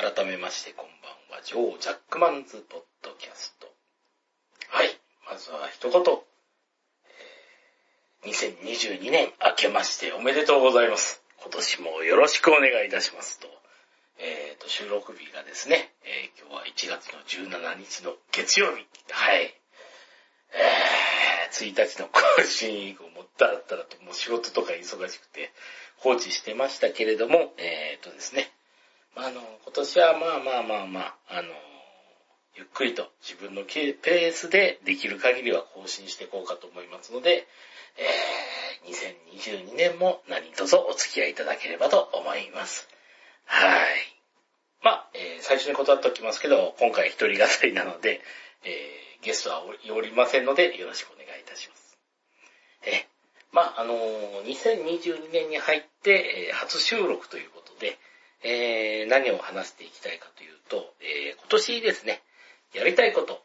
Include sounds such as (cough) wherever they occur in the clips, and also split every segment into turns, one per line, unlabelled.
改めましてこんばんは、ジョー・ジャックマンズ・ポッドキャスト。はい。まずは一言。え2022年明けましておめでとうございます。今年もよろしくお願いいたしますと。えーと、収録日がですね、えー今日は1月の17日の月曜日。はい。えー、1日の更新をもったらったらと、もう仕事とか忙しくて放置してましたけれども、えーとですね、あ、あの、今年はまあまあまあまあ、あの、ゆっくりと自分のペースでできる限りは更新していこうかと思いますので、えー、2022年も何卒お付き合いいただければと思います。はい。まあ、えー最初に断っておきますけど、今回一人語りなので、えーゲストはおりませんので、よろしくお願いいたします。えーまあ、あのー2022年に入って、えー初収録ということで、えー何を話していきたいかというと、えー今年ですね、やりたいこと、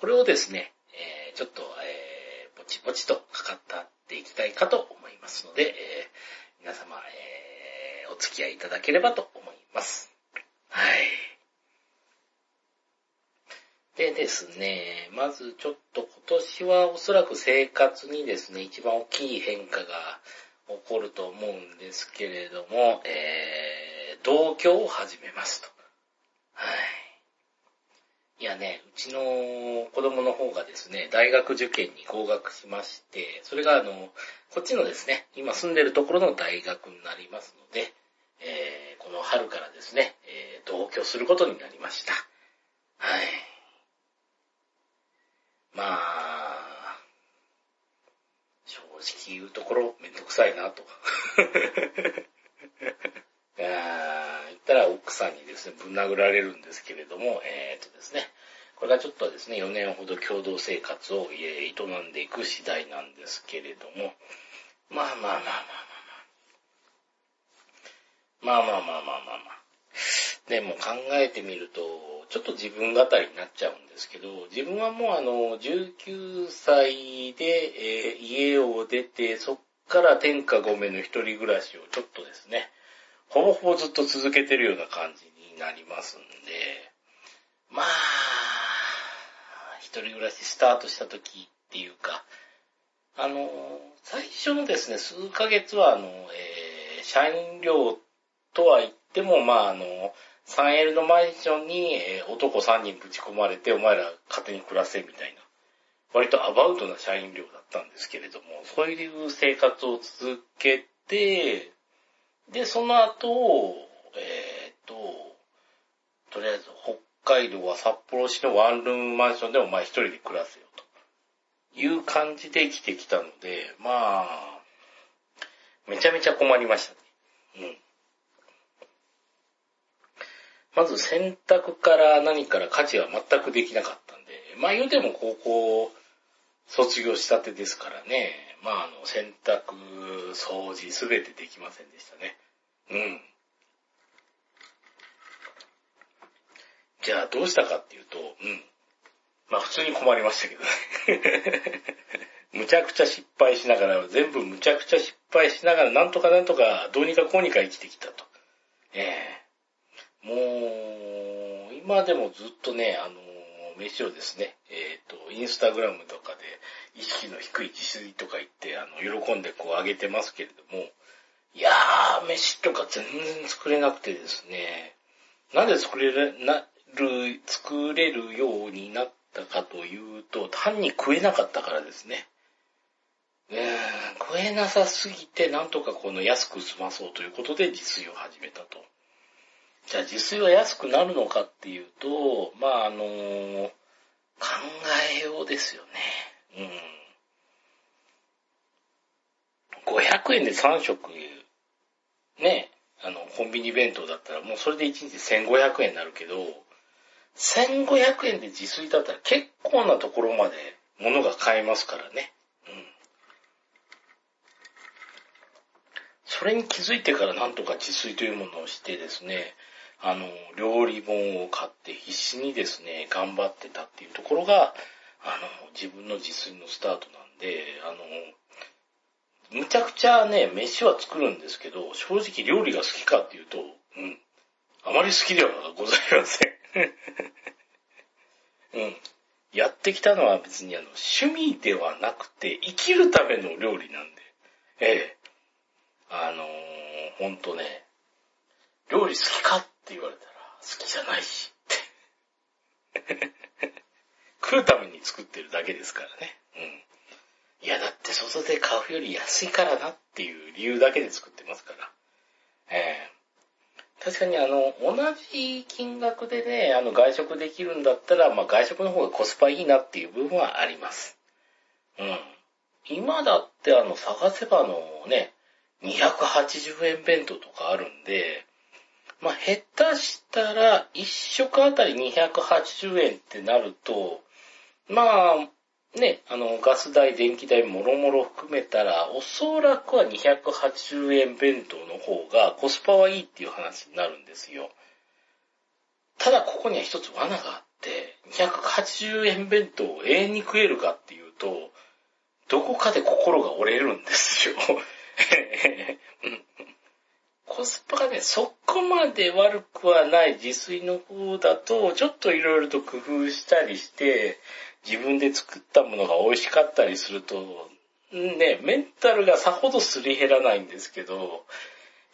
これをですね、えーちょっと、えーぼちぼちとかかったっていきたいかと思いますので、えー皆様、えーお付き合いいただければと思います。はい。でですね、まずちょっと今年はおそらく生活にですね、一番大きい変化が起こると思うんですけれども、えー、同居を始めますと。はい。いやね、うちの子供の方がですね、大学受験に合格しまして、それがあの、こっちのですね、今住んでるところの大学になりますので、えー、この春からですね、えー、同居することになりました。はい。まあ、正直言うところめんどくさいなと。(laughs) いやー言ったら奥さんにですね、ぶん殴られるんですけれども、えー、とですね、これがちょっとですね、4年ほど共同生活を営んでいく次第なんですけれども、まあまあまあまあまあまあ。まあまあまあまあまあまあ。でも考えてみると、ちょっと自分語りになっちゃうんですけど、自分はもうあの、19歳で、えー家を出て、そっから天下5名の一人暮らしをちょっとですね、ほぼほぼずっと続けてるような感じになりますんで、まあ、一人暮らしスタートした時っていうか、あの、最初のですね、数ヶ月はあの、えー社員寮とは言っても、まああの、3L のマンションに、えー男3人ぶち込まれて、お前ら勝手に暮らせみたいな、割とアバウトな社員寮だったんですけれども、そういう生活を続けて、で、その後、えーっと、とりあえず北海道は札幌市のワンルームマンションでお前一人で暮らせよという感じで生きてきたので、まあ、めちゃめちゃ困りましたね。うん。まず洗濯から何から家事は全くできなかったんで、まあ言うても高校卒業したてですからね、まああの洗濯、掃除すべてできませんでしたね。うん。じゃあどうしたかっていうと、うん。まあ普通に困りましたけどね。(laughs) むちゃくちゃ失敗しながら、全部むちゃくちゃ失敗しながら、なんとかなんとか、どうにかこうにか生きてきたと。ええもう、今でもずっとね、あの、飯をですね、えっ、と、インスタグラムとかで、意識の低い自炊とか言って、あの、喜んでこうあげてますけれども、いやー、飯とか全然作れなくてですね、なんで作れる、なる、作れるようになったかというと、単に食えなかったからですね。うーん食えなさすぎて、なんとかこの安く済まそうということで自炊を始めたと。じゃあ自炊は安くなるのかっていうと、まああの考えようですよね。うん。500円で3食、ね、あの、コンビニ弁当だったらもうそれで1日1500円になるけど、1500円で自炊だったら結構なところまで物が買えますからね。うん。それに気づいてからなんとか自炊というものをしてですね、あの、料理本を買って必死にですね、頑張ってたっていうところが、あの、自分の自炊のスタートなんで、あの、むちゃくちゃね、飯は作るんですけど、正直料理が好きかっていうと、うん。あまり好きではございません。(laughs) うん。やってきたのは別にあの、趣味ではなくて、生きるための料理なんで、ええ。あのー、ほんとね、料理好きかっって言われたら、好きじゃないし、って。(laughs) 食うために作ってるだけですからね。うん。いや、だって外で買うより安いからなっていう理由だけで作ってますから。ええ確かにあの、同じ金額でね、あの、外食できるんだったら、まあ、外食の方がコスパいいなっていう部分はあります。うん。今だってあの、探せばのね、280円弁当とかあるんで、まあ、下手したら、1食あたり280円ってなると、まあ、ね、あの、ガス代、電気代、もろもろ含めたら、おそらくは280円弁当の方がコスパはいいっていう話になるんですよ。ただここには一つ罠があって、280円弁当を永遠に食えるかっていうと、どこかで心が折れるんですよ。(laughs) コスパがね、そこまで悪くはない自炊の方だと、ちょっといろいろと工夫したりして、自分で作ったものが美味しかったりすると、ね、メンタルがさほどすり減らないんですけど、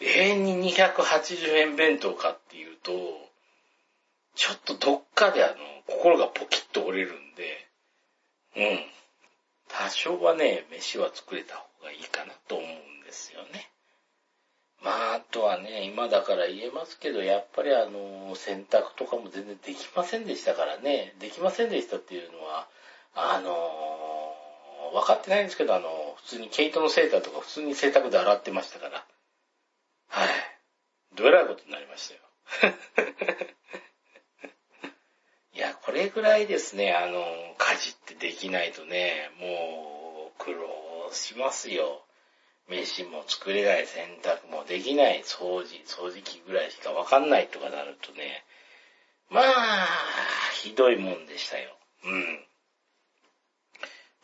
永遠に280円弁当かっていうと、ちょっとどっかであの、心がポキッと折れるんで、うん。多少はね、飯は作れた方がいいかなと思うんですよね。まあ、あとはね、今だから言えますけど、やっぱりあの、洗濯とかも全然できませんでしたからね、できませんでしたっていうのは、あのー、分かってないんですけど、あの、普通に毛糸のセーターとか普通に洗濯で洗ってましたから。はい。どえらいことになりましたよ。(laughs) いや、これぐらいですね、あの、家事ってできないとね、もう、苦労しますよ。飯も作れない、洗濯もできない、掃除、掃除機ぐらいしかわかんないとかなるとね、まあ、ひどいもんでしたよ。うん。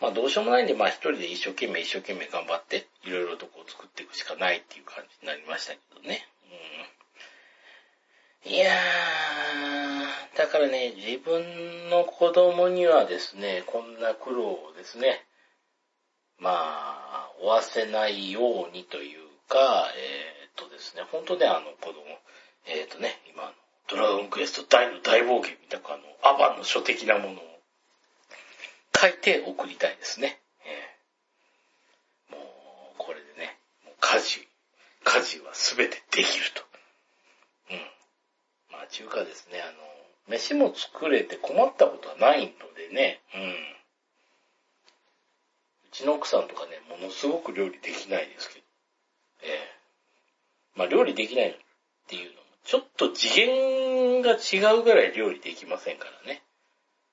まあどうしようもないんで、まあ一人で一生懸命一生懸命頑張って、いろいろとこう作っていくしかないっていう感じになりましたけどね。うん、いやー、だからね、自分の子供にはですね、こんな苦労をですね、まあ、負わせないようにというか、えー、っとですね、本当ね、あの子供、えー、っとね、今、ドラゴンクエスト大の大冒険みたいなあの、アバンの書的なものを書いて送りたいですね。えー、もう、これでね、もう家事、家事はすべてできると。うん。まあ、中華ですね、あの、飯も作れて困ったことはないのでね、うん。ちの奥さんとかね、ものすごく料理できないですけど。ええまあ料理できないっていうのも、ちょっと次元が違うぐらい料理できませんからね。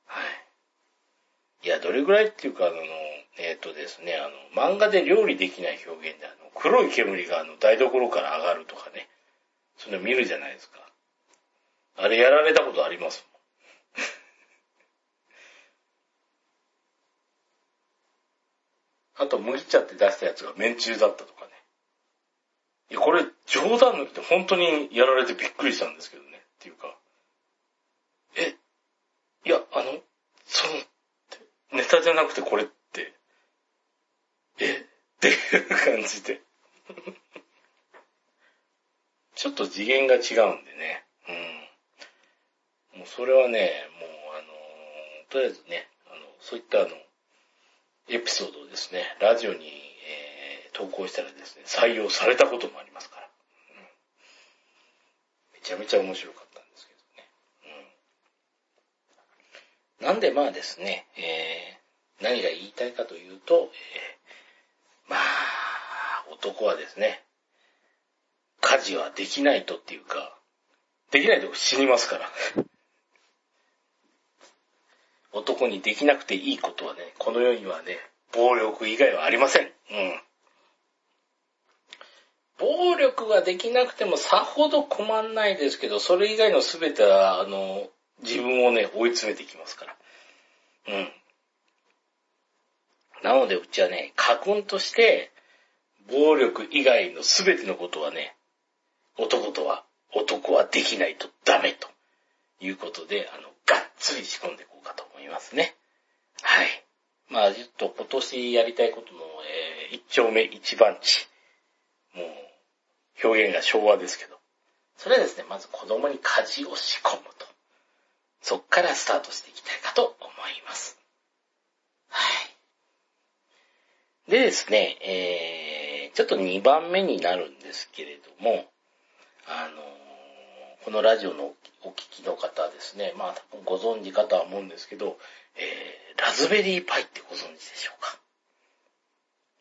はい。いや、どれぐらいっていうか、あの、えっ、ー、とですね、あの、漫画で料理できない表現で、あの、黒い煙があの、台所から上がるとかね。それ見るじゃないですか。あれやられたことありますあと麦茶って出したやつが麺中だったとかね。いや、これ冗談抜きで本当にやられてびっくりしたんですけどね。っていうか。え、いや、あの、その、ネタじゃなくてこれって、えっていう感じで。(laughs) ちょっと次元が違うんでね。うん。もうそれはね、もうあの、とりあえずね、あの、そういったあの、エピソードをですね、ラジオに、えー、投稿したらですね、採用されたこともありますから。うん、めちゃめちゃ面白かったんですけどね。うん、なんでまあですね、えー、何が言いたいかというと、えー、まあ、男はですね、家事はできないとっていうか、できないと死にますから。男にできなくていいことはね、この世にはね、暴力以外はありません。うん。暴力ができなくてもさほど困んないですけど、それ以外の全ては、あの、自分をね、追い詰めてきますから。うん。なので、うちはね、家訓として、暴力以外の全てのことはね、男とは男はできないとダメということで、あの、つり仕込んでいこうかと思いますね。はい。まあ、ちょっと今年やりたいことの、えー、一丁目一番地。もう、表現が昭和ですけど。それはですね、まず子供に家事を仕込むと。そっからスタートしていきたいかと思います。はい。でですね、えー、ちょっと2番目になるんですけれども、あの、このラジオのお聞きの方ですね、まあご存知かとは思うんですけど、えー、ラズベリーパイってご存知でしょうか？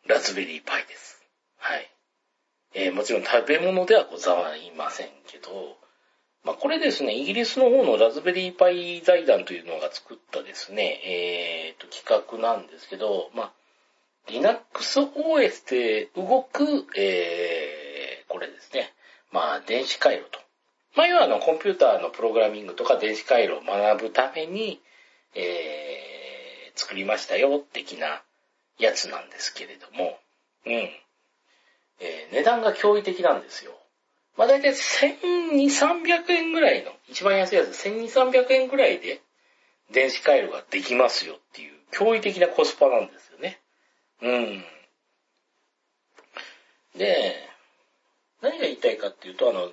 ラズベリーパイです。はい。えー、もちろん食べ物ではございませんけど、まあ、これですね、イギリスの方のラズベリーパイ財団というのが作ったですね、えー、と、企画なんですけど、まあ、Linux OS で動く、えー、これですね、まあ、電子回路と。まあ、要はあの、コンピューターのプログラミングとか電子回路を学ぶために、えー、作りましたよ、的なやつなんですけれども、うん。えー、値段が驚異的なんですよ。まあ大体1200、300円ぐらいの、一番安いやつ、1200、300円ぐらいで電子回路ができますよっていう驚異的なコスパなんですよね。うん。で、何が言いたいかっていうと、あの、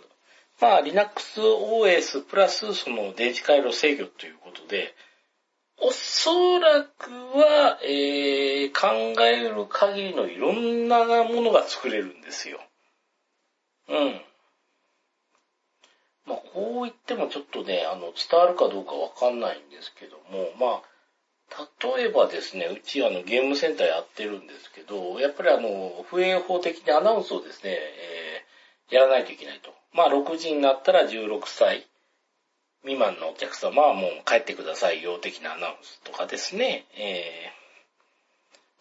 まあ Linux OS プラスその電子回路制御ということで、おそらくは、えー、考える限りのいろんなものが作れるんですよ。うん。まあ、こう言ってもちょっとね、あの、伝わるかどうかわかんないんですけども、まあ、例えばですね、うちあの、ゲームセンターやってるんですけど、やっぱりあの、不衛法的にアナウンスをですね、えー、やらないといけないと。まあ、6時になったら16歳未満のお客様はもう帰ってくださいよ的なアナウンスとかですね、え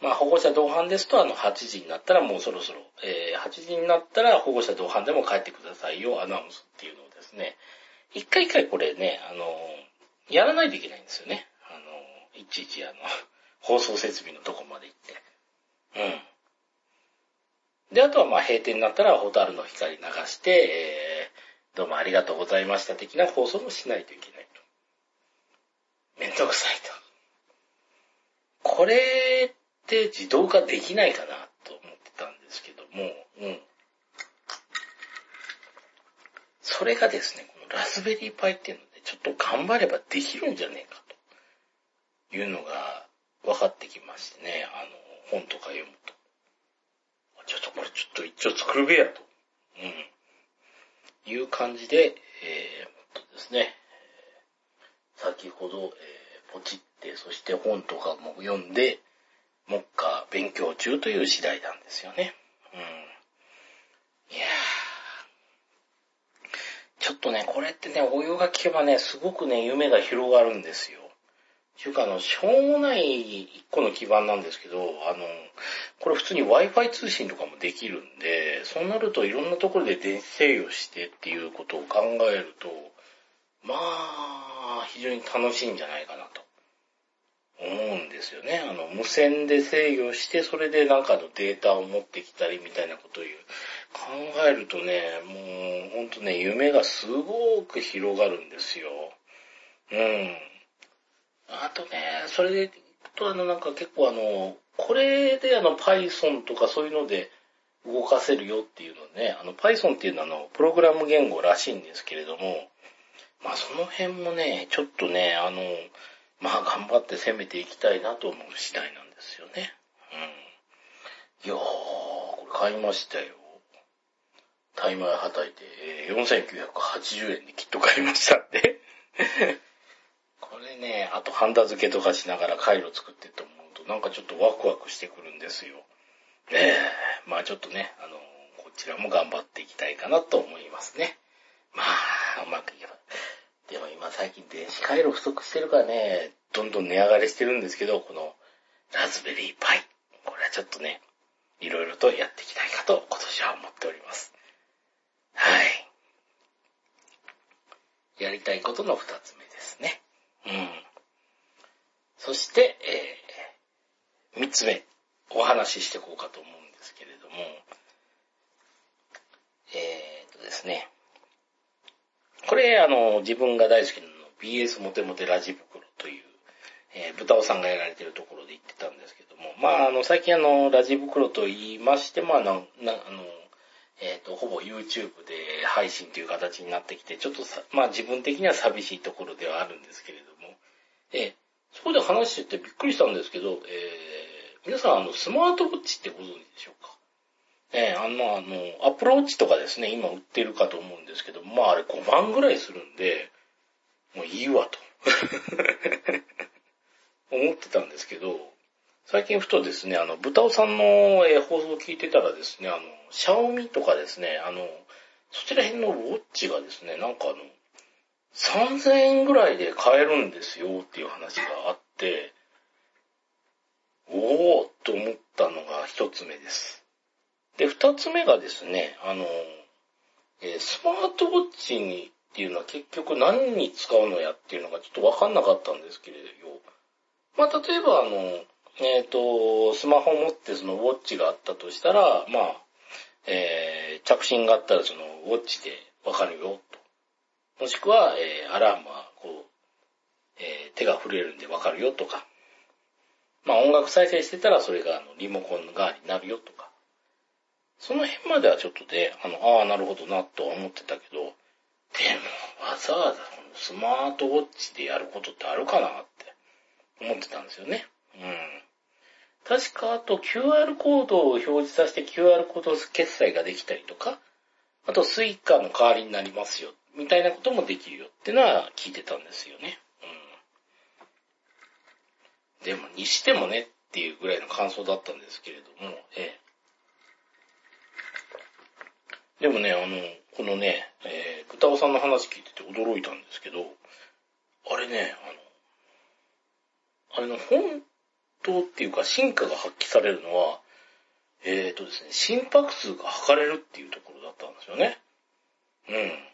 ー、まあ保護者同伴ですとあの8時になったらもうそろそろ、えー、8時になったら保護者同伴でも帰ってくださいよアナウンスっていうのをですね、一回一回これね、あの、やらないといけないんですよね。あの、いちいちあの、放送設備のとこまで行って。うん。で、あとはまあ閉店になったらホタルの光流して、えーどうもありがとうございました的な放送もしないといけないと。めんどくさいと。これって自動化できないかなと思ってたんですけども、うん。それがですね、このラズベリーパイっていうので、ちょっと頑張ればできるんじゃねえかというのが分かってきましてね、あの、本とか読むと。ちょっと一応作るべやと。うん。いう感じで、えー、とですね、先ほど、えー、ポチって、そして本とかも読んで、目下勉強中という次第なんですよね。うん。いやー。ちょっとね、これってね、お湯が効けばね、すごくね、夢が広がるんですよ。ちゅうか、あの、しょうもない一個の基盤なんですけど、あの、これ普通に Wi-Fi 通信とかもできるんで、そうなるといろんなところで電子制御してっていうことを考えると、まあ、非常に楽しいんじゃないかなと思うんですよね。あの、無線で制御して、それでなんかのデータを持ってきたりみたいなことを言う。考えるとね、もう、ほんとね、夢がすごく広がるんですよ。うん。あとね、それで、とあの、なんか結構あの、これであの Python とかそういうので動かせるよっていうのね、あの Python っていうのはあの、プログラム言語らしいんですけれども、まあその辺もね、ちょっとね、あの、まあ頑張って攻めていきたいなと思う次第なんですよね。うん。いやー、これ買いましたよ。タイマーはたいて、4980円できっと買いましたんでこれね、あとハンダ付けとかしながら回路作ってと思うと、なんかちょっとワクワクしてくるんですよ。ええー、まあちょっとね、あの、こちらも頑張っていきたいかなと思いますね。まあ、うまくいけば。でも今最近電子回路不足してるからね、どんどん値上がりしてるんですけど、このラズベリーパイ。これはちょっとね、いろいろとやっていきたいかと今年は思っております。はい。やりたいことの二つ目ですね。うん。そして、えー、三つ目、お話ししていこうかと思うんですけれども、えーとですね、これ、あの、自分が大好きなの BS モテモテラジ袋という、えー、豚尾さんがやられてるところで言ってたんですけども、まあ、あの、最近あの、ラジ袋と言いまして、まあ、な、な、あの、えっ、ー、と、ほぼ YouTube で配信という形になってきて、ちょっとさ、まあ自分的には寂しいところではあるんですけれども、えー、そこで話しててびっくりしたんですけど、えー、皆さん、あの、スマートウォッチってご存知でしょうか？えー、あの、あの、アプローチとかですね、今売ってるかと思うんですけど、まああれ5万ぐらいするんで、もういいわと。(laughs) 思ってたんですけど、最近ふとですね、あの、豚尾さんの、放送を聞いてたらですね、あの、シャオミとかですね、あの、そちら辺のウォッチがですね、なんかあの、3000円ぐらいで買えるんですよっていう話があって、おーと思ったのが一つ目です。で、二つ目がですね、あの、えー、スマートウォッチにっていうのは結局何に使うのやっていうのがちょっとわかんなかったんですけれど、まあ、例えばあの、えっ、ー、と、スマホ持ってそのウォッチがあったとしたら、まあ、えー、着信があったらそのウォッチでわかるよ、と。もしくは、えー、アラームはこう、えー、手が触れるんでわかるよとか。まあ音楽再生してたらそれがあのリモコン代わりになるよとか。その辺まではちょっとで、あの、ああ、なるほどなとは思ってたけど、でも、わざわざスマートウォッチでやることってあるかなって思ってたんですよね。うん。確かあと QR コードを表示させて QR コード決済ができたりとか、あとスイカの代わりになりますよ、みたいなこともできるよってのは聞いてたんですよね。うん。でも、にしてもねっていうぐらいの感想だったんですけれども、ええ。でもね、あの、このね、えー、歌尾さんの話聞いてて驚いたんですけど、あれね、あの、あれの本当っていうか真価が発揮されるのは、えっ、ー、とですね、心拍数が測れるっていうところだったんですよね。うん。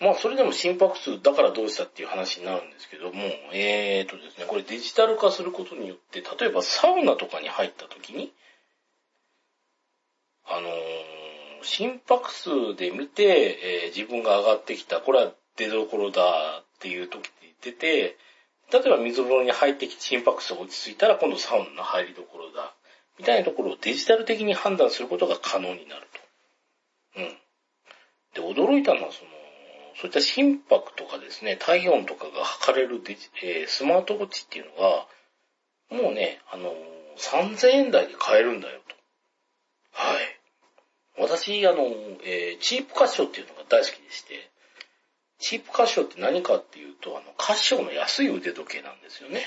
まあ、それでも心拍数だからどうしたっていう話になるんですけども、えっ、ー、とですね、これデジタル化することによって、例えばサウナとかに入った時に、あのー、心拍数で見て、えー、自分が上がってきた、これは出どころだっていう時って言ってて、例えば水風呂に入ってきて心拍数が落ち着いたら今度サウナの入りどころだ。みたいなところをデジタル的に判断することが可能になると。うん。で、驚いたのはその、そういった心拍とかですね、体温とかが測れるデジ、えー、スマートウォッチっていうのが、もうね、あのー、3000円台で買えるんだよと。はい。私、あの、えー、チープカッシオっていうのが大好きでして、チープカシオって何かっていうと、あの、カシオの安い腕時計なんですよね。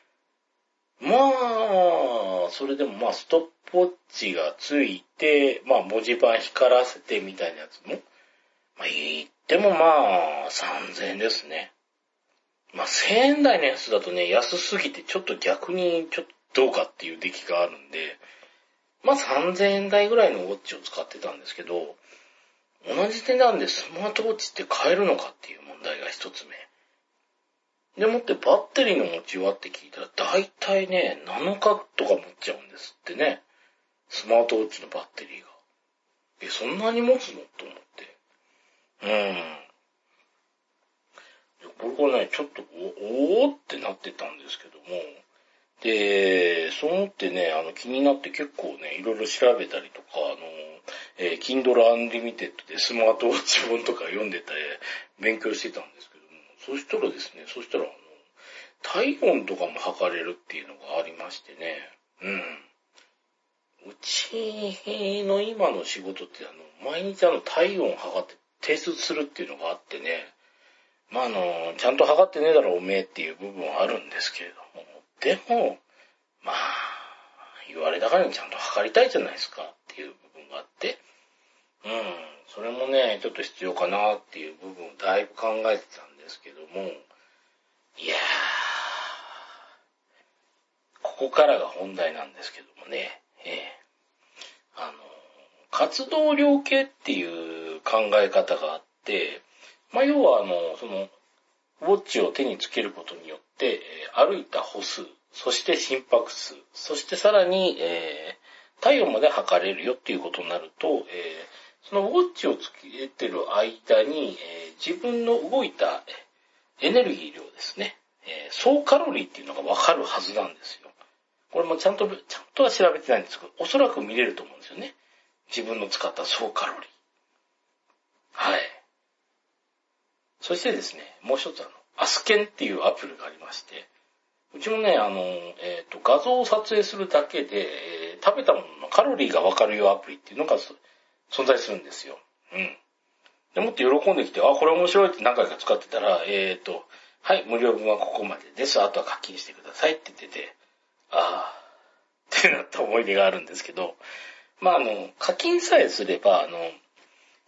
(laughs) まあ、それでもまあ、ストップウォッチがついて、まあ、文字盤光らせてみたいなやつも、まあ、言ってもまあ、3000円ですね。まあ、1000円台のやつだとね、安すぎてちょっと逆にちょっとどうかっていう出来があるんで、まあ3000円台ぐらいのウォッチを使ってたんですけど、同じ値段でスマートウォッチって買えるのかっていう問題が一つ目。でもってバッテリーの持ちはって聞いたら大体ね、7日とか持っちゃうんですってね。スマートウォッチのバッテリーが。え、そんなに持つの？と思って。うん。これがね、ちょっとお、おーってなってたんですけども、で、そう思ってね、あの気になって結構ね、いろいろ調べたりとか、あの、えー、Kindle Unlimited でスマートウォッチ本とか読んでて、勉強してたんですけども、そしたらですね、そしたらあの、体温とかも測れるっていうのがありましてね、うん。うちの今の仕事ってあの、毎日あの体温測って提出するっていうのがあってね、まああの、ちゃんと測ってねえだろおめえっていう部分はあるんですけれども、でも、まあ、言われたからにちゃんと測りたいじゃないですかっていう部分があって、うん、それもね、ちょっと必要かなっていう部分をだいぶ考えてたんですけども、いやー、ここからが本題なんですけどもね、ええあの、活動量計っていう考え方があって、まあ、要はあの、その、ウォッチを手につけることによって、歩いた歩数、そして心拍数、そしてさらに、えー、体温まで測れるよっていうことになると、えー、そのウォッチをつけてる間に、えー、自分の動いたエネルギー量ですね、えー、総カロリーっていうのがわかるはずなんですよ。これもちゃんと、ちゃんとは調べてないんですけど、おそらく見れると思うんですよね。自分の使った総カロリー。はい。そしてですね、もう一つあの、アスケンっていうアプリがありまして、うちもね、あの、えっ、ー、と、画像を撮影するだけで、えー、食べたもののカロリーがわかるようアプリっていうのが存在するんですよ。うん。でもって喜んできて、あ、これ面白いって何回か使ってたら、えっ、ー、と、はい、無料分はここまでです。あとは課金してくださいって言ってて、ああ、ってなった思い出があるんですけど、まあ、あの、課金さえすれば、あの、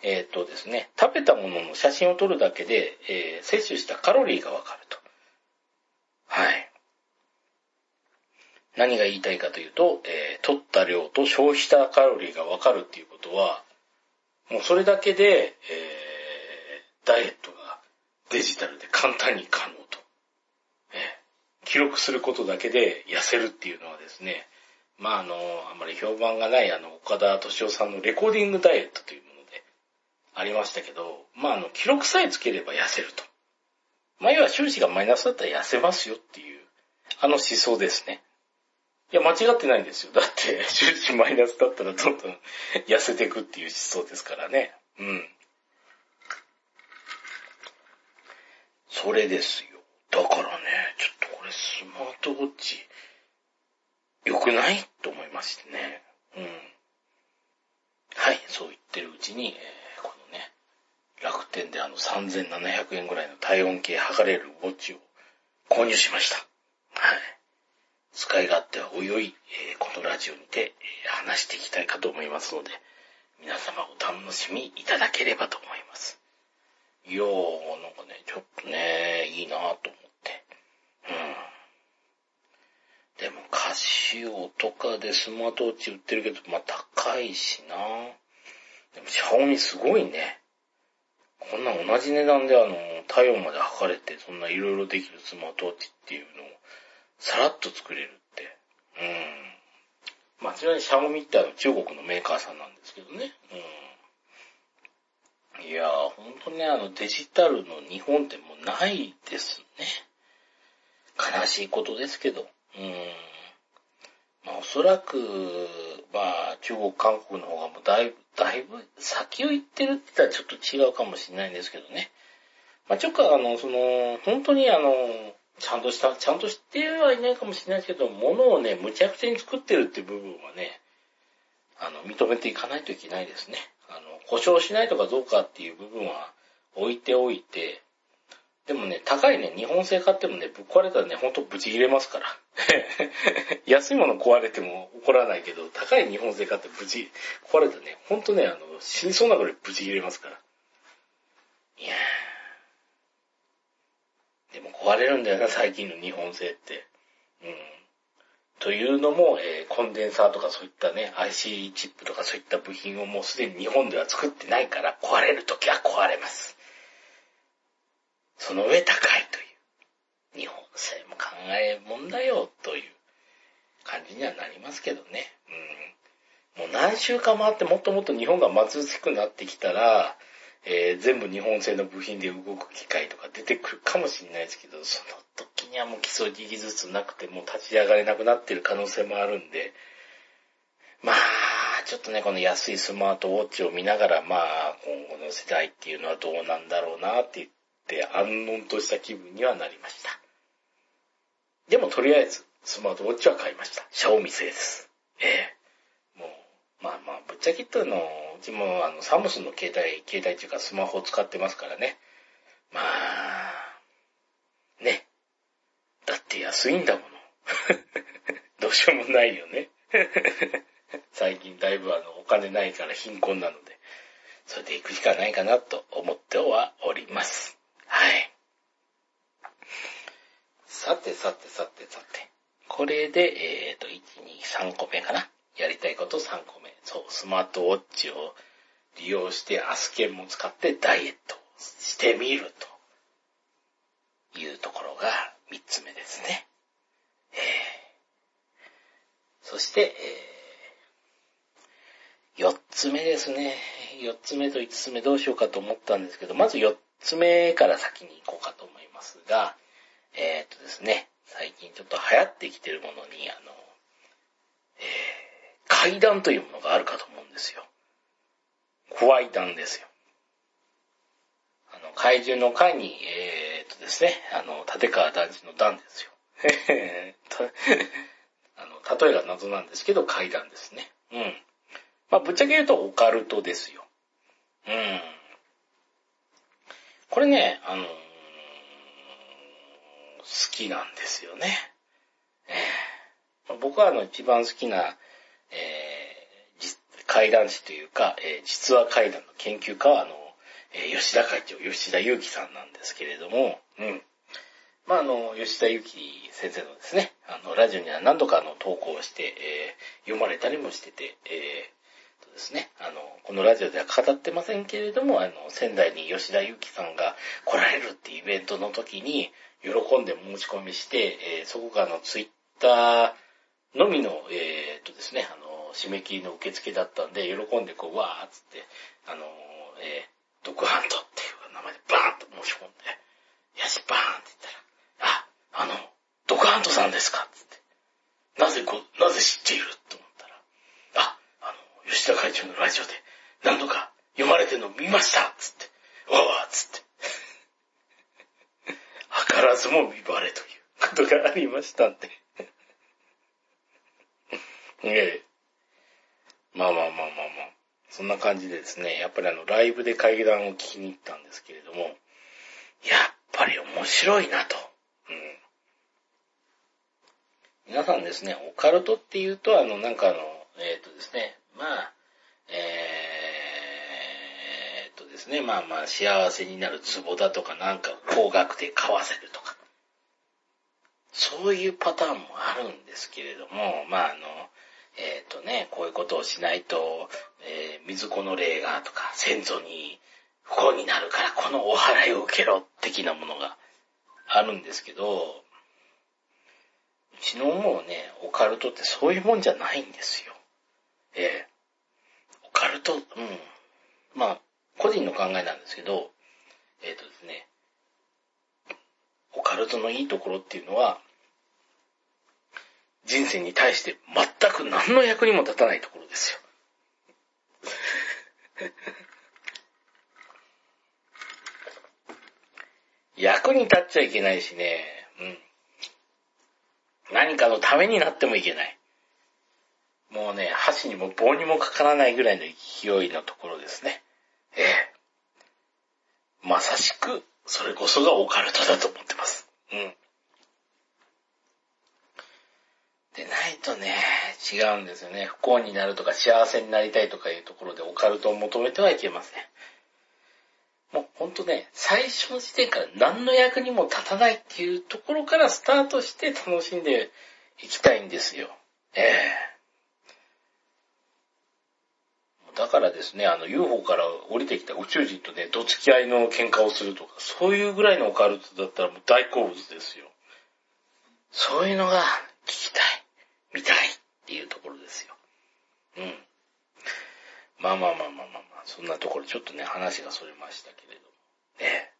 えっ、ー、とですね、食べたものの写真を撮るだけで、えー、摂取したカロリーがわかると。はい。何が言いたいかというと、えー、取った量と消費したカロリーがわかるっていうことは、もうそれだけで、えー、ダイエットがデジタルで簡単に可能と。えー、記録することだけで痩せるっていうのはですね、まああの、あまり評判がないあの、岡田敏夫さんのレコーディングダイエットというものありましたけど、まああの、記録さえつければ痩せると。まあ要は収支がマイナスだったら痩せますよっていう、あの思想ですね。いや、間違ってないんですよ。だって、(laughs) 収支マイナスだったらどんどん痩せていくっていう思想ですからね。うん。それですよ。だからね、ちょっとこれスマートウォッチ、良くないと思いましてね。うん。はい、そう言ってるうちに、えー、楽天であの3700円ぐらいの体温計測れるウォッチを購入しました。はい。使い勝手はおいおい、えー、このラジオにて、えー、話していきたいかと思いますので、皆様お楽しみいただければと思います。いやー、なんかね、ちょっとね、いいなぁと思って。うん。でも、カシオとかでスマートウォッチ売ってるけど、まあ高いしなぁでも、シャオミすごいね。こんな同じ値段であの、体温まで測れて、そんな色々できるスマートウォッチっていうのをさらっと作れるって。うん。まあ、ちなみにシャオミってあの中国のメーカーさんなんですけどね。うん。いやー、ほんとね、あのデジタルの日本ってもうないですね。悲しいことですけど。うん。まあ、おそらく、まあ、中国、韓国の方がもうだいぶ、だいぶ先を行ってるって言ったらちょっと違うかもしれないんですけどね。まあ、ちょっとあの、その、本当にあの、ちゃんとした、ちゃんとしてはいないかもしれないですけど、物をね、むちゃくちゃに作ってるって部分はね、あの、認めていかないといけないですね。あの、故障しないとかどうかっていう部分は置いておいて、でもね、高いね、日本製買ってもね、ぶっ壊れたらね、ほんとブチ切れますから。(laughs) 安いもの壊れても怒らないけど、高い日本製買ってブチ壊れたらね、ほんとね、あの、死にそうなぐらいブチ切れますから。いやー。でも壊れるんだよな、最近の日本製って。うん。というのも、えー、コンデンサーとかそういったね、IC チップとかそういった部品をもうすでに日本では作ってないから壊れるときは壊れます。その上高いという。日本製も考えもんだよという感じにはなりますけどね。うん。もう何週間回ってもっともっと日本が貧しくなってきたら、えー、全部日本製の部品で動く機械とか出てくるかもしれないですけど、その時にはもう基礎技術なくてもう立ち上がれなくなってる可能性もあるんで、まあ、ちょっとね、この安いスマートウォッチを見ながら、まあ、今後の世代っていうのはどうなんだろうなってって、安穏とした気分にはなりました。でもとりあえず、スマートウォッチは買いました。シャオミ製です。ええもうまあまあ、ぶっちゃけ言ったの、うちもあの、サムスンの携帯、携帯っていうかスマホを使ってますからね。まあ、ね。だって安いんだもの。(laughs) どうしようもないよね。(laughs) 最近だいぶあの、お金ないから貧困なので、それで行くしかないかなと思ってはおります。はい。さてさてさてさて。これで、えっ、ー、と、1、2、3個目かな。やりたいこと3個目。そう、スマートウォッチを利用してアスケンも使ってダイエットしてみるというところが3つ目ですね。えー、そして、え4つ目ですね。4つ目と5つ目どうしようかと思ったんですけど、まず4つ目から先に行こうかと思いますが、えー、っとですね、最近ちょっと流行ってきてるものに、あの、えー、階段というものがあるかと思うんですよ。怖い段ですよ。あの、怪獣の階に、えー、っとですね、あの、立川団地の段ですよ。(laughs) あの、例えが謎なんですけど、階段ですね。うん。まあ、ぶっちゃけ言うとオカルトですよ。うん。これね、あのー、好きなんですよね。えー、僕はあの一番好きな、えー、怪談師というか、えー、実話怪談の研究家はあの、えー、吉田会長、吉田祐樹さんなんですけれども、うん。まあ、あの、吉田祐樹先生のですね、あの、ラジオには何度かの投稿して、えー、読まれたりもしてて、え、ですね、あの、このラジオでは語ってませんけれども、あの、仙台に吉田祐樹さんが来られるっていうイベントの時に、喜んで申し込みして、えー、そこがあの、ツイッターのみの、えー、っとですね、あの、締め切りの受付だったんで、喜んでこう、わーっつって、あの、えー、ドクハントっていう名前でバーンと申し込んで、よし、バーンって言ったら、ああの、ドクハントさんですかっつって。なぜこ、なぜ知っていると、吉田会長のラジオで何度か読まれてるの見ましたつって。わわつって。図らずも見バレということがありましたんで。(laughs) ええ。まあまあまあまあまあ。そんな感じでですね、やっぱりあの、ライブで会談を聞きに行ったんですけれども、やっぱり面白いなと。うん。皆さんですね、オカルトっていうと、あの、なんかあの、えっ、ー、とですね、まあ、えー、とですね、まあまあ、幸せになるツボだとか、なんか高額で買わせるとか、そういうパターンもあるんですけれども、まああの、えっ、ー、とね、こういうことをしないと、えー、水子の霊がとか、先祖に不幸になるからこのお払いを受けろ、的なものがあるんですけど、うちの思うね、オカルトってそういうもんじゃないんですよ。ええオカルト、うん。まあ、個人の考えなんですけど、えっ、ー、とですね、オカルトのいいところっていうのは、人生に対して全く何の役にも立たないところですよ。(laughs) 役に立っちゃいけないしね、うん。何かのためになってもいけない。もうね、箸にも棒にもかからないぐらいの勢いのところですね。ええ。まさしく、それこそがオカルトだと思ってます。うん。でないとね、違うんですよね。不幸になるとか幸せになりたいとかいうところでオカルトを求めてはいけません。もうほんとね、最初の時点から何の役にも立たないっていうところからスタートして楽しんでいきたいんですよ。ええだからですね、あの UFO から降りてきた宇宙人とね、どつき合いの喧嘩をするとか、そういうぐらいのオカルトだったらもう大好物ですよ。そういうのが聞きたい、見たいっていうところですよ。うん。まあまあまあまあまあまあ、そんなところちょっとね、話がそれましたけれども。ね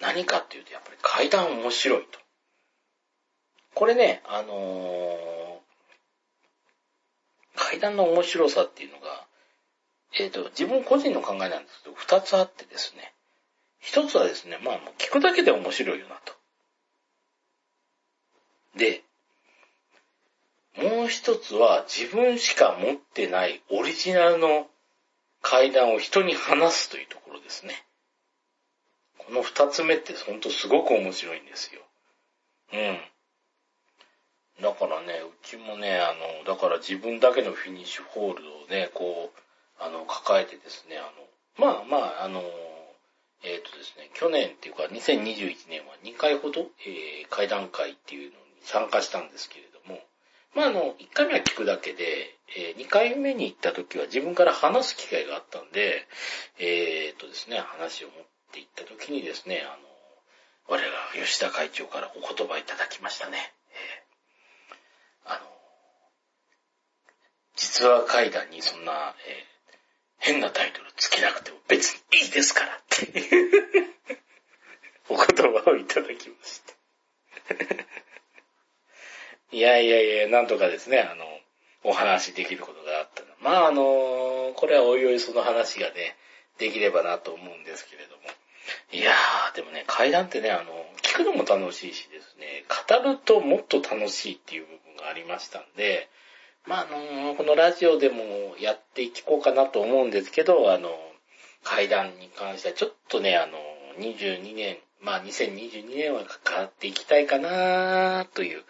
何かっていうと、やっぱり階段面白いと。これね、あのー、階段の面白さっていうのが、えっ、ー、と、自分個人の考えなんですけど、二つあってですね。一つはですね、まあ、聞くだけで面白いよなと。で、もう一つは自分しか持ってないオリジナルの階段を人に話すというところですね。この二つ目ってほんとすごく面白いんですよ。うん。だからね、うちもね、あの、だから自分だけのフィニッシュホールドをね、こう、あの、抱えてですね、あの、まあまあ、あの、えっ、ー、とですね、去年っていうか2021年は2回ほど、えー、会談会っていうのに参加したんですけれども、まああの、1回目は聞くだけで、えー、2回目に行った時は自分から話す機会があったんで、えっ、ー、とですね、話を持って行った時にですね、あの、我ら吉田会長からお言葉いただきましたね。えー、あの、実話怪談にそんな、えー、変なタイトルつけなくても別にいいですからっていうお言葉をいただきました。いやいやいや、なんとかですね、あの、お話できることがあったら。まああの、これはおいおいその話がね、できればなと思うんですけれども。いやー、でもね、階段ってね、あの、聞くのも楽しいしですね、語るともっと楽しいっていう部分がありましたんで、まあ、あの、このラジオでもやっていこうかなと思うんですけど、あの、階段に関してはちょっとね、あの、22年、まあ2022年は関わっていきたいかなという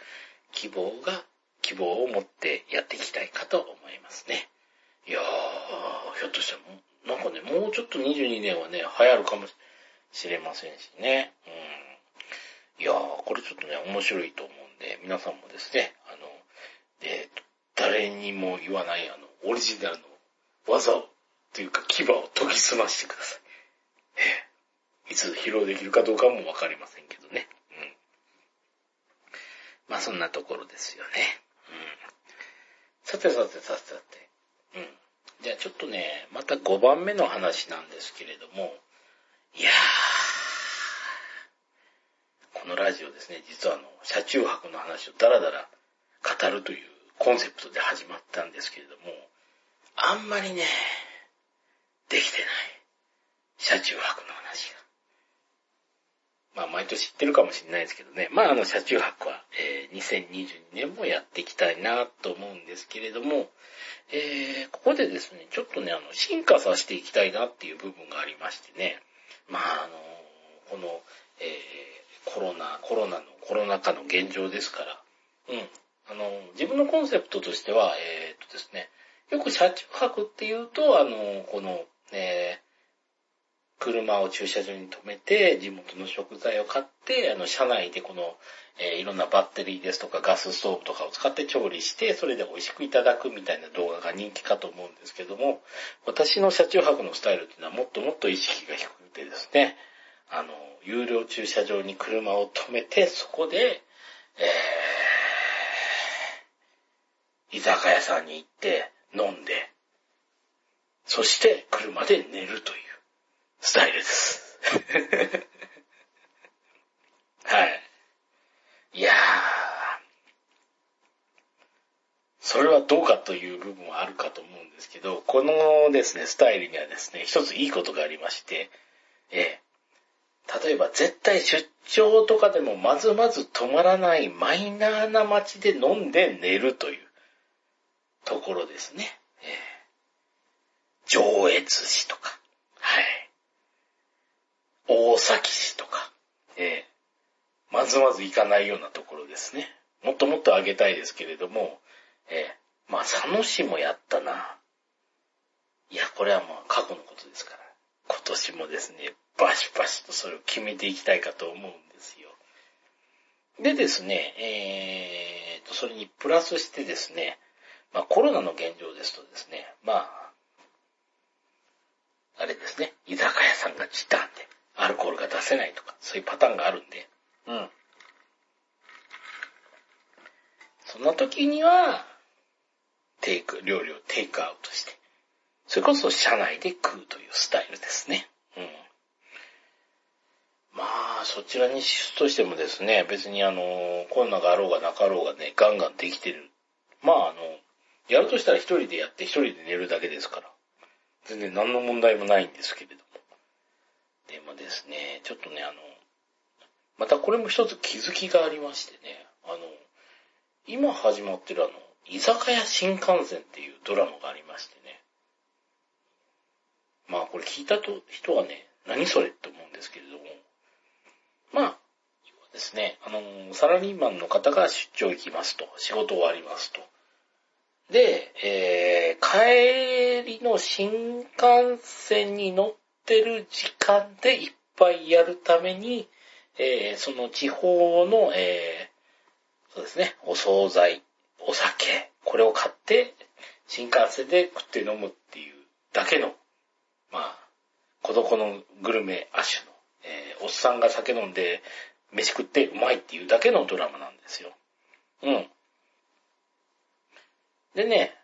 希望が、希望を持ってやっていきたいかと思いますね。いやー、ひょっとしたら、なんかね、もうちょっと22年はね、流行るかもしれませんしね。うん。いやー、これちょっとね、面白いと思うんで、皆さんもですね、あの、えっー、誰にも言わない、あの、オリジナルの技を、というか牙を研ぎ澄ましてください。えー、いつ披露できるかどうかもわかりませんけどね。うん。まあそんなところですよね。うん。さてさてさてさて。うん。じゃあちょっとね、また5番目の話なんですけれども、いやー、このラジオですね、実はあの、車中泊の話をダラダラ語るというコンセプトで始まったんですけれども、あんまりね、できてない。車中泊の話が。まあ、毎年知ってるかもしれないですけどね。まあ、あの、車中泊は、えー、2022年もやっていきたいなと思うんですけれども、えー、ここでですね、ちょっとね、あの、進化させていきたいなっていう部分がありましてね。まあ、あの、この、えー、コロナ、コロナの、コロナ禍の現状ですから、うん。あの、自分のコンセプトとしては、えー、っとですね、よく車中泊っていうと、あの、この、えー、車を駐車場に止めて、地元の食材を買って、あの、車内でこの、えー、いろんなバッテリーですとかガスストーブとかを使って調理して、それで美味しくいただくみたいな動画が人気かと思うんですけども、私の車中泊のスタイルっていうのはもっともっと意識が低くてですね、あの、有料駐車場に車を止めて、そこで、えー居酒屋さんに行って飲んで、そして車で寝るというスタイルです。(laughs) はい。いやー、それはどうかという部分はあるかと思うんですけど、このですね、スタイルにはですね、一ついいことがありまして、えー、例えば絶対出張とかでもまずまず止まらないマイナーな街で飲んで寝るという。ところですね。えー、上越市とか、はい。大崎市とか、えー、まずまず行かないようなところですね。もっともっと上げたいですけれども、えー、まあ、佐野市もやったな。いや、これはもう過去のことですから。今年もですね、バシバシとそれを決めていきたいかと思うんですよ。でですね、えーと、それにプラスしてですね、まあコロナの現状ですとですね、まあ、あれですね、居酒屋さんが時短で、アルコールが出せないとか、そういうパターンがあるんで、うん。そんな時には、テイク、料理をテイクアウトして、それこそ車内で食うというスタイルですね。うん。まあ、そちらにシフトしてもですね、別にあの、コロナがあろうがなかろうがね、ガンガンできてる。まああの、やるとしたら一人でやって一人で寝るだけですから。全然何の問題もないんですけれども。でもですね、ちょっとね、あの、またこれも一つ気づきがありましてね、あの、今始まってるあの、居酒屋新幹線っていうドラマがありましてね。まあこれ聞いたと人はね、何それって思うんですけれども。まあ、ですね、あの、サラリーマンの方が出張行きますと、仕事終わりますと。で、えー、帰りの新幹線に乗ってる時間でいっぱいやるために、えー、その地方の、えー、そうですね、お惣菜、お酒、これを買って、新幹線で食って飲むっていうだけの、まあ、孤独のグルメ亜種の、えー、おっさんが酒飲んで飯食ってうまいっていうだけのドラマなんですよ。うん。でね、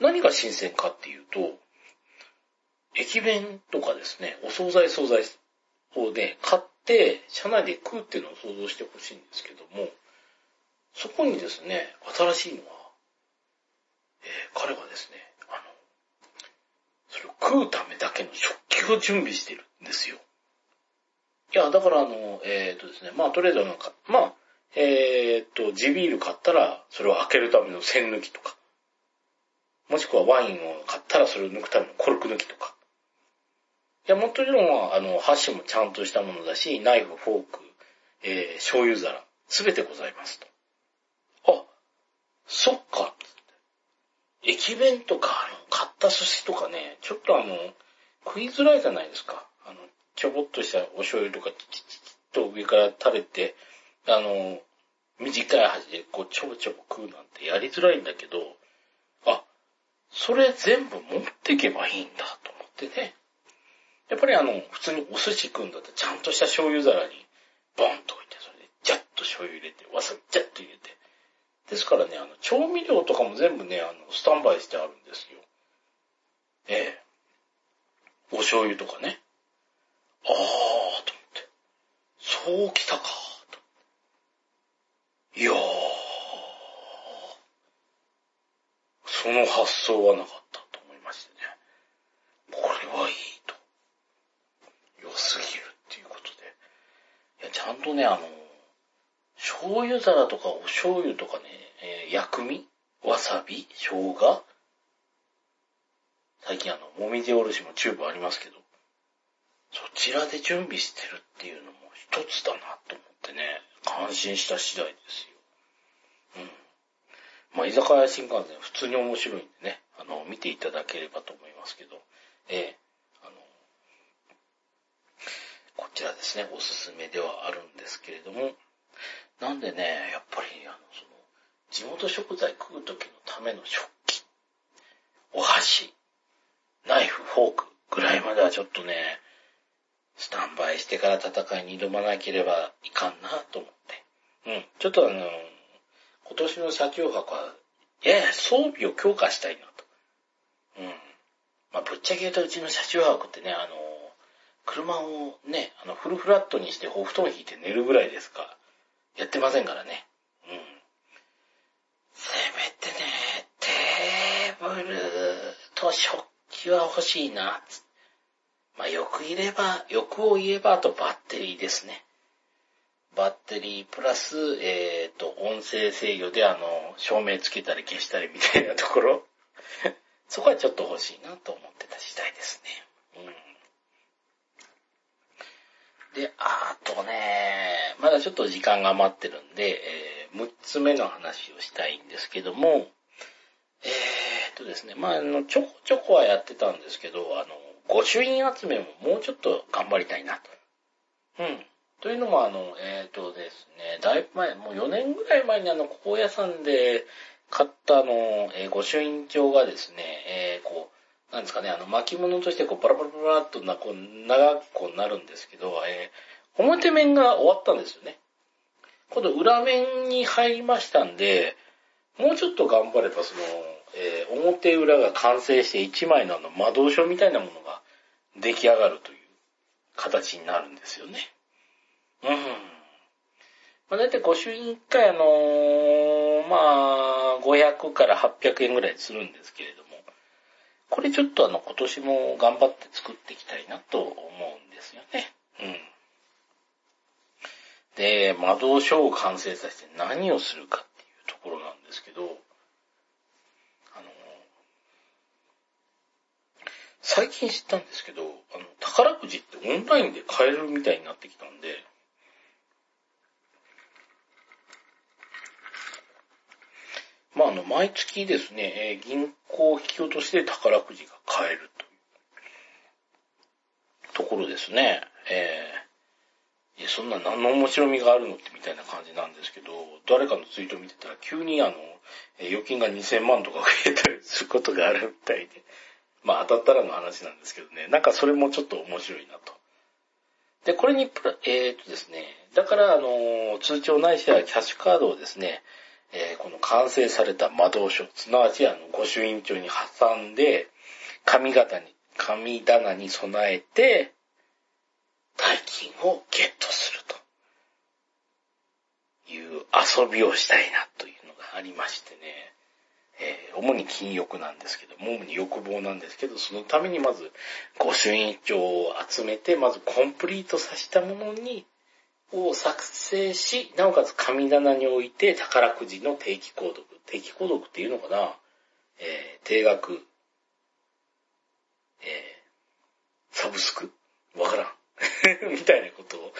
何が新鮮かっていうと、駅弁とかですね、お惣菜惣菜をね、買って、車内で食うっていうのを想像してほしいんですけども、そこにですね、新しいのは、えー彼はですね、あの、それを食うためだけの食器を準備してるんですよ。いや、だからあの、えっ、とですね、まあとりあえずなんか、まあ、えっ、と、地ビール買ったら、それを開けるための栓抜きとか、もしくはワインを買ったらそれを抜くためのコルク抜きとか。いや、もちろんは、あの、箸もちゃんとしたものだし、ナイフ、フォーク、えー、醤油皿、すべてございますと。あ、そっか、駅弁とか、あの、買った寿司とかね、ちょっとあの、食いづらいじゃないですか。あの、ちょぼっとしたお醤油とか、チチチチと上から垂れて、あの、短い箸でこうちょぼちょぼ食うなんてやりづらいんだけど、それ全部持ってけばいいんだと思ってね。やっぱりあの、普通にお寿司食うんだったらちゃんとした醤油皿にボンと置いて、それでジャッと醤油入れて、わさびジャッと入れて。ですからね、あの、調味料とかも全部ね、あの、スタンバイしてあるんですよ。ええ。お醤油とかね。あー、と思って。そうきたか、と。いやー。その発想はなかったと思いましてね。これはいいと。良すぎるっていうことで。いや、ちゃんとね、あの、醤油皿とかお醤油とかね、えー薬味？わさび？生姜？最近あの、もみじおろしもチューブありますけど、そちらで準備してるっていうのも一つだなと思ってね、感心した次第ですよ。うん。まあ、居酒屋新幹線普通に面白いんでね、あの、見ていただければと思いますけど、ええあの、こちらですね、おすすめではあるんですけれども、なんでね、やっぱり、あの、その、地元食材食う時のための食器、お箸、ナイフ、フォークぐらいまではちょっとね、スタンバイしてから戦いに挑まなければいかんなと思って。うん。ちょっとあの、今年の車中泊は、やや装備を強化したいなと。うん。まあ、ぶっちゃけ言うとうちの車中泊ってね、あの、車をね、あの、フルフラットにしてお布団引いて寝るぐらいですか。やってませんからね。うん。せめてね、テーブルと食器は欲しいな。まあ、よく言えば、欲を言えば、あとバッテリーですね。バッテリープラス、えっ、と、音声制御であの、照明つけたり消したりみたいなところ。(laughs) そこはちょっと欲しいなと思ってた次第ですね。うん。で、あとね、まだちょっと時間が余ってるんで、えー、6つ目の話をしたいんですけども、えー、っとですね、まあ、あの、ちょこちょこはやってたんですけど、あの、御朱印集めももうちょっと頑張りたいなと。うん。というのも、あの、えっ、とですね、だいぶ前、もう4年ぐらい前にあの、高野山で買ったあの、えー御朱印帳がですね、えーこう、なんですかね、あの、巻物としてこう、バラバラバラっとな、こう、長くこうなるんですけど、えー表面が終わったんですよね。今度裏面に入りましたんで、もうちょっと頑張ればその、えー表裏が完成して1枚のあの魔導書みたいなものが出来上がるという形になるんですよね。うん。まあ、だいたい御朱印1回あのーまあ、500から800円ぐらいするんですけれども、これちょっとあの、今年も頑張って作っていきたいなと思うんですよね。うん。で、魔導書を完成させて何をするかっていうところなんですけど、あの、最近知ったんですけど、あの、宝くじってオンラインで買えるみたいになってきたんで、まあ、あの、毎月ですね、えー銀行引き落としで宝くじが買えるというところですね。えー、そんな何の面白みがあるのってみたいな感じなんですけど、誰かのツイート見てたら急にあの、え預金が2000万とか増えたりすることがあるみたいで、まあ当たったらの話なんですけどね、なんかそれもちょっと面白いなと。で、これにプラ、えーっとですね、だからあの、通帳ないしはキャッシュカードをですね、えー、この完成された魔導書、すなわちあの、御朱印帳に挟んで、紙型に、紙棚に備えて、大金をゲットすると。いう遊びをしたいなというのがありましてね、えー、主に禁欲なんですけど、主に欲望なんですけど、そのためにまず御朱印帳を集めて、まずコンプリートさせたものにを作成し、なおかつ神棚に置いて宝くじの定期購読。定期購読っていうのかな？えー、定額。えー、サブスク？わからん。(laughs) みたいなことを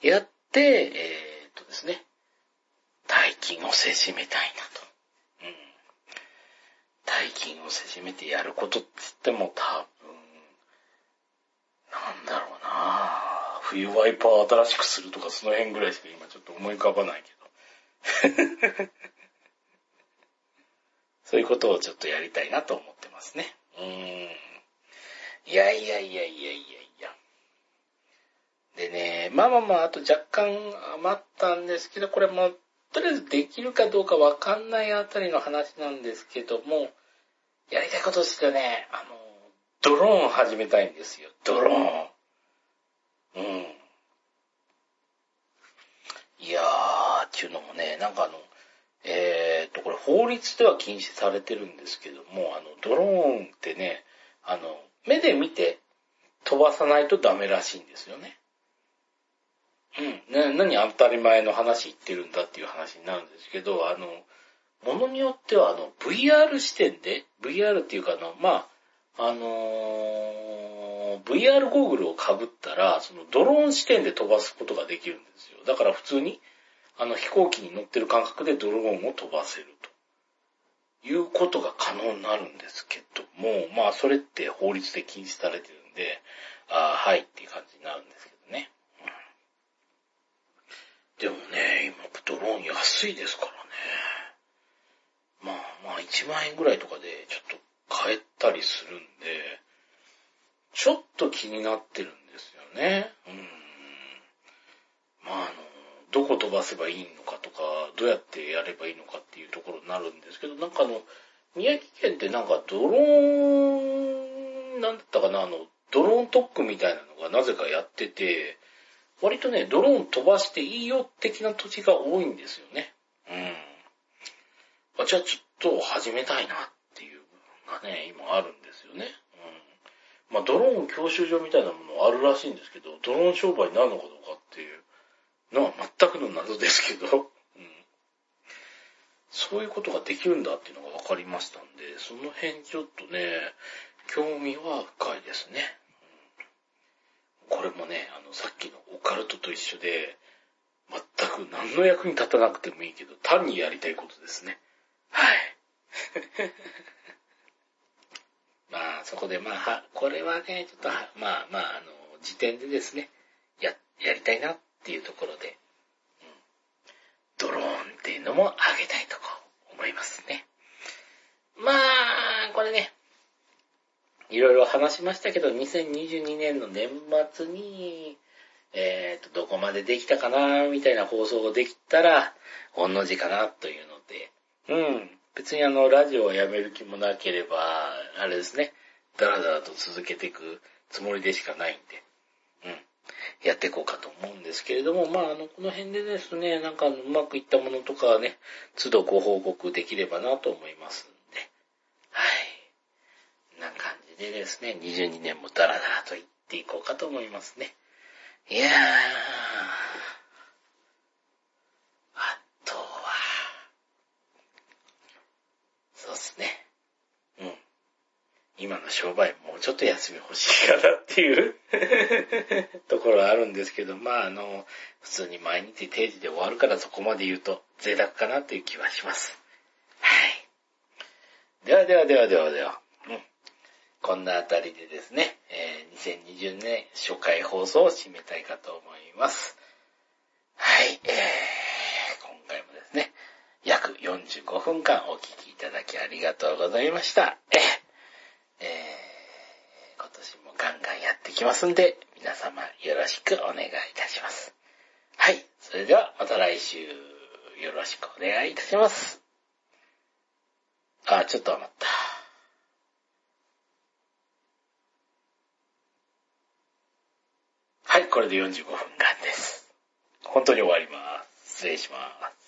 やって、えー、っとですね、大金をせしめたいなと。うん。大金をせしめてやることって言っても多分、なんだろうなぁ冬ワイパー新しくするとかその辺ぐらいしか今ちょっと思い浮かばないけど。(laughs) そういうことをちょっとやりたいなと思ってますね。うーん。いやいやいやいやいやいや。でね、まあまあまあ、あと若干余ったんですけど、これも、とりあえずできるかどうかわかんないあたりの話なんですけども、やりたいことしてね、あの、ドローン始めたいんですよ。ドローン。うん。いやー、っていうのもね、なんかあの、えー、っと、これ法律では禁止されてるんですけども、あの、ドローンってね、あの、目で見て飛ばさないとダメらしいんですよね。うん。な、何当たり前の話言ってるんだっていう話になるんですけど、あの、ものによってはあの、VR 視点で、VR っていうかあの、まあ、あのー VR ゴーグルを被ったら、そのドローン視点で飛ばすことができるんですよ。だから普通に、あの飛行機に乗ってる感覚でドローンを飛ばせると。いうことが可能になるんですけども、まあそれって法律で禁止されてるんで、ああ、はいっていう感じになるんですけどね。でもね、今ドローン安いですからね。まあまあ1万円ぐらいとかでちょっと買えたりするんで、ちょっと気になってるんですよね。うん。まあ、あの、どこ飛ばせばいいのかとか、どうやってやればいいのかっていうところになるんですけど、なんかあの、宮城県ってなんかドローン、なんだったかな、あの、ドローン特区みたいなのがなぜかやってて、割とね、ドローン飛ばしていいよ的な土地が多いんですよね。うん。あじゃあちょっと始めたいなっていうのがね、今あるんですよね。まあ、ドローン教習所みたいなものあるらしいんですけど、ドローン商売になるのかどうかっていうのは全くの謎ですけど、うん、そういうことができるんだっていうのが分かりましたんで、その辺ちょっとね、興味は深いですね。うん、これもね、あの、さっきのオカルトと一緒で、全く何の役に立たなくてもいいけど、単にやりたいことですね。はい。まあ、そこでまあ、はこれはね、ちょっと、まあまあ、あの、時点でですね、や、やりたいなっていうところで、うん、ドローンっていうのもあげたいと思いますね。まあ、これね、いろいろ話しましたけど、2022年の年末に、えっ、ー、と、どこまでできたかな、みたいな放送ができたら、ほんの字かな、というので、うん。別にあの、ラジオをやめる気もなければ、あれですね、だらだらと続けていくつもりでしかないんで、うん。やっていこうかと思うんですけれども、まあ、あの、この辺でですね、なんかうまくいったものとかはね、都度ご報告できればなと思いますんで、はい。な感じでですね、22年もダラダラと言っていこうかと思いますね。いやー、今の商売もうちょっと休み欲しいかなっていう (laughs) ところはあるんですけど、まああの、普通に毎日定時で終わるからそこまで言うと贅沢かなという気はします。はい。ではではではではでは。うん。こんなあたりでですね、えー、2020年初回放送を締めたいかと思います。はい、えー、今回もですね、約45分間お聞きいただきありがとうございました。えーえー、今年もガンガンやってきますんで、皆様よろしくお願いいたします。はい。それではまた来週。よろしくお願いいたします。あ、ちょっと余った。はい、これで45分間です。本当に終わります。失礼します。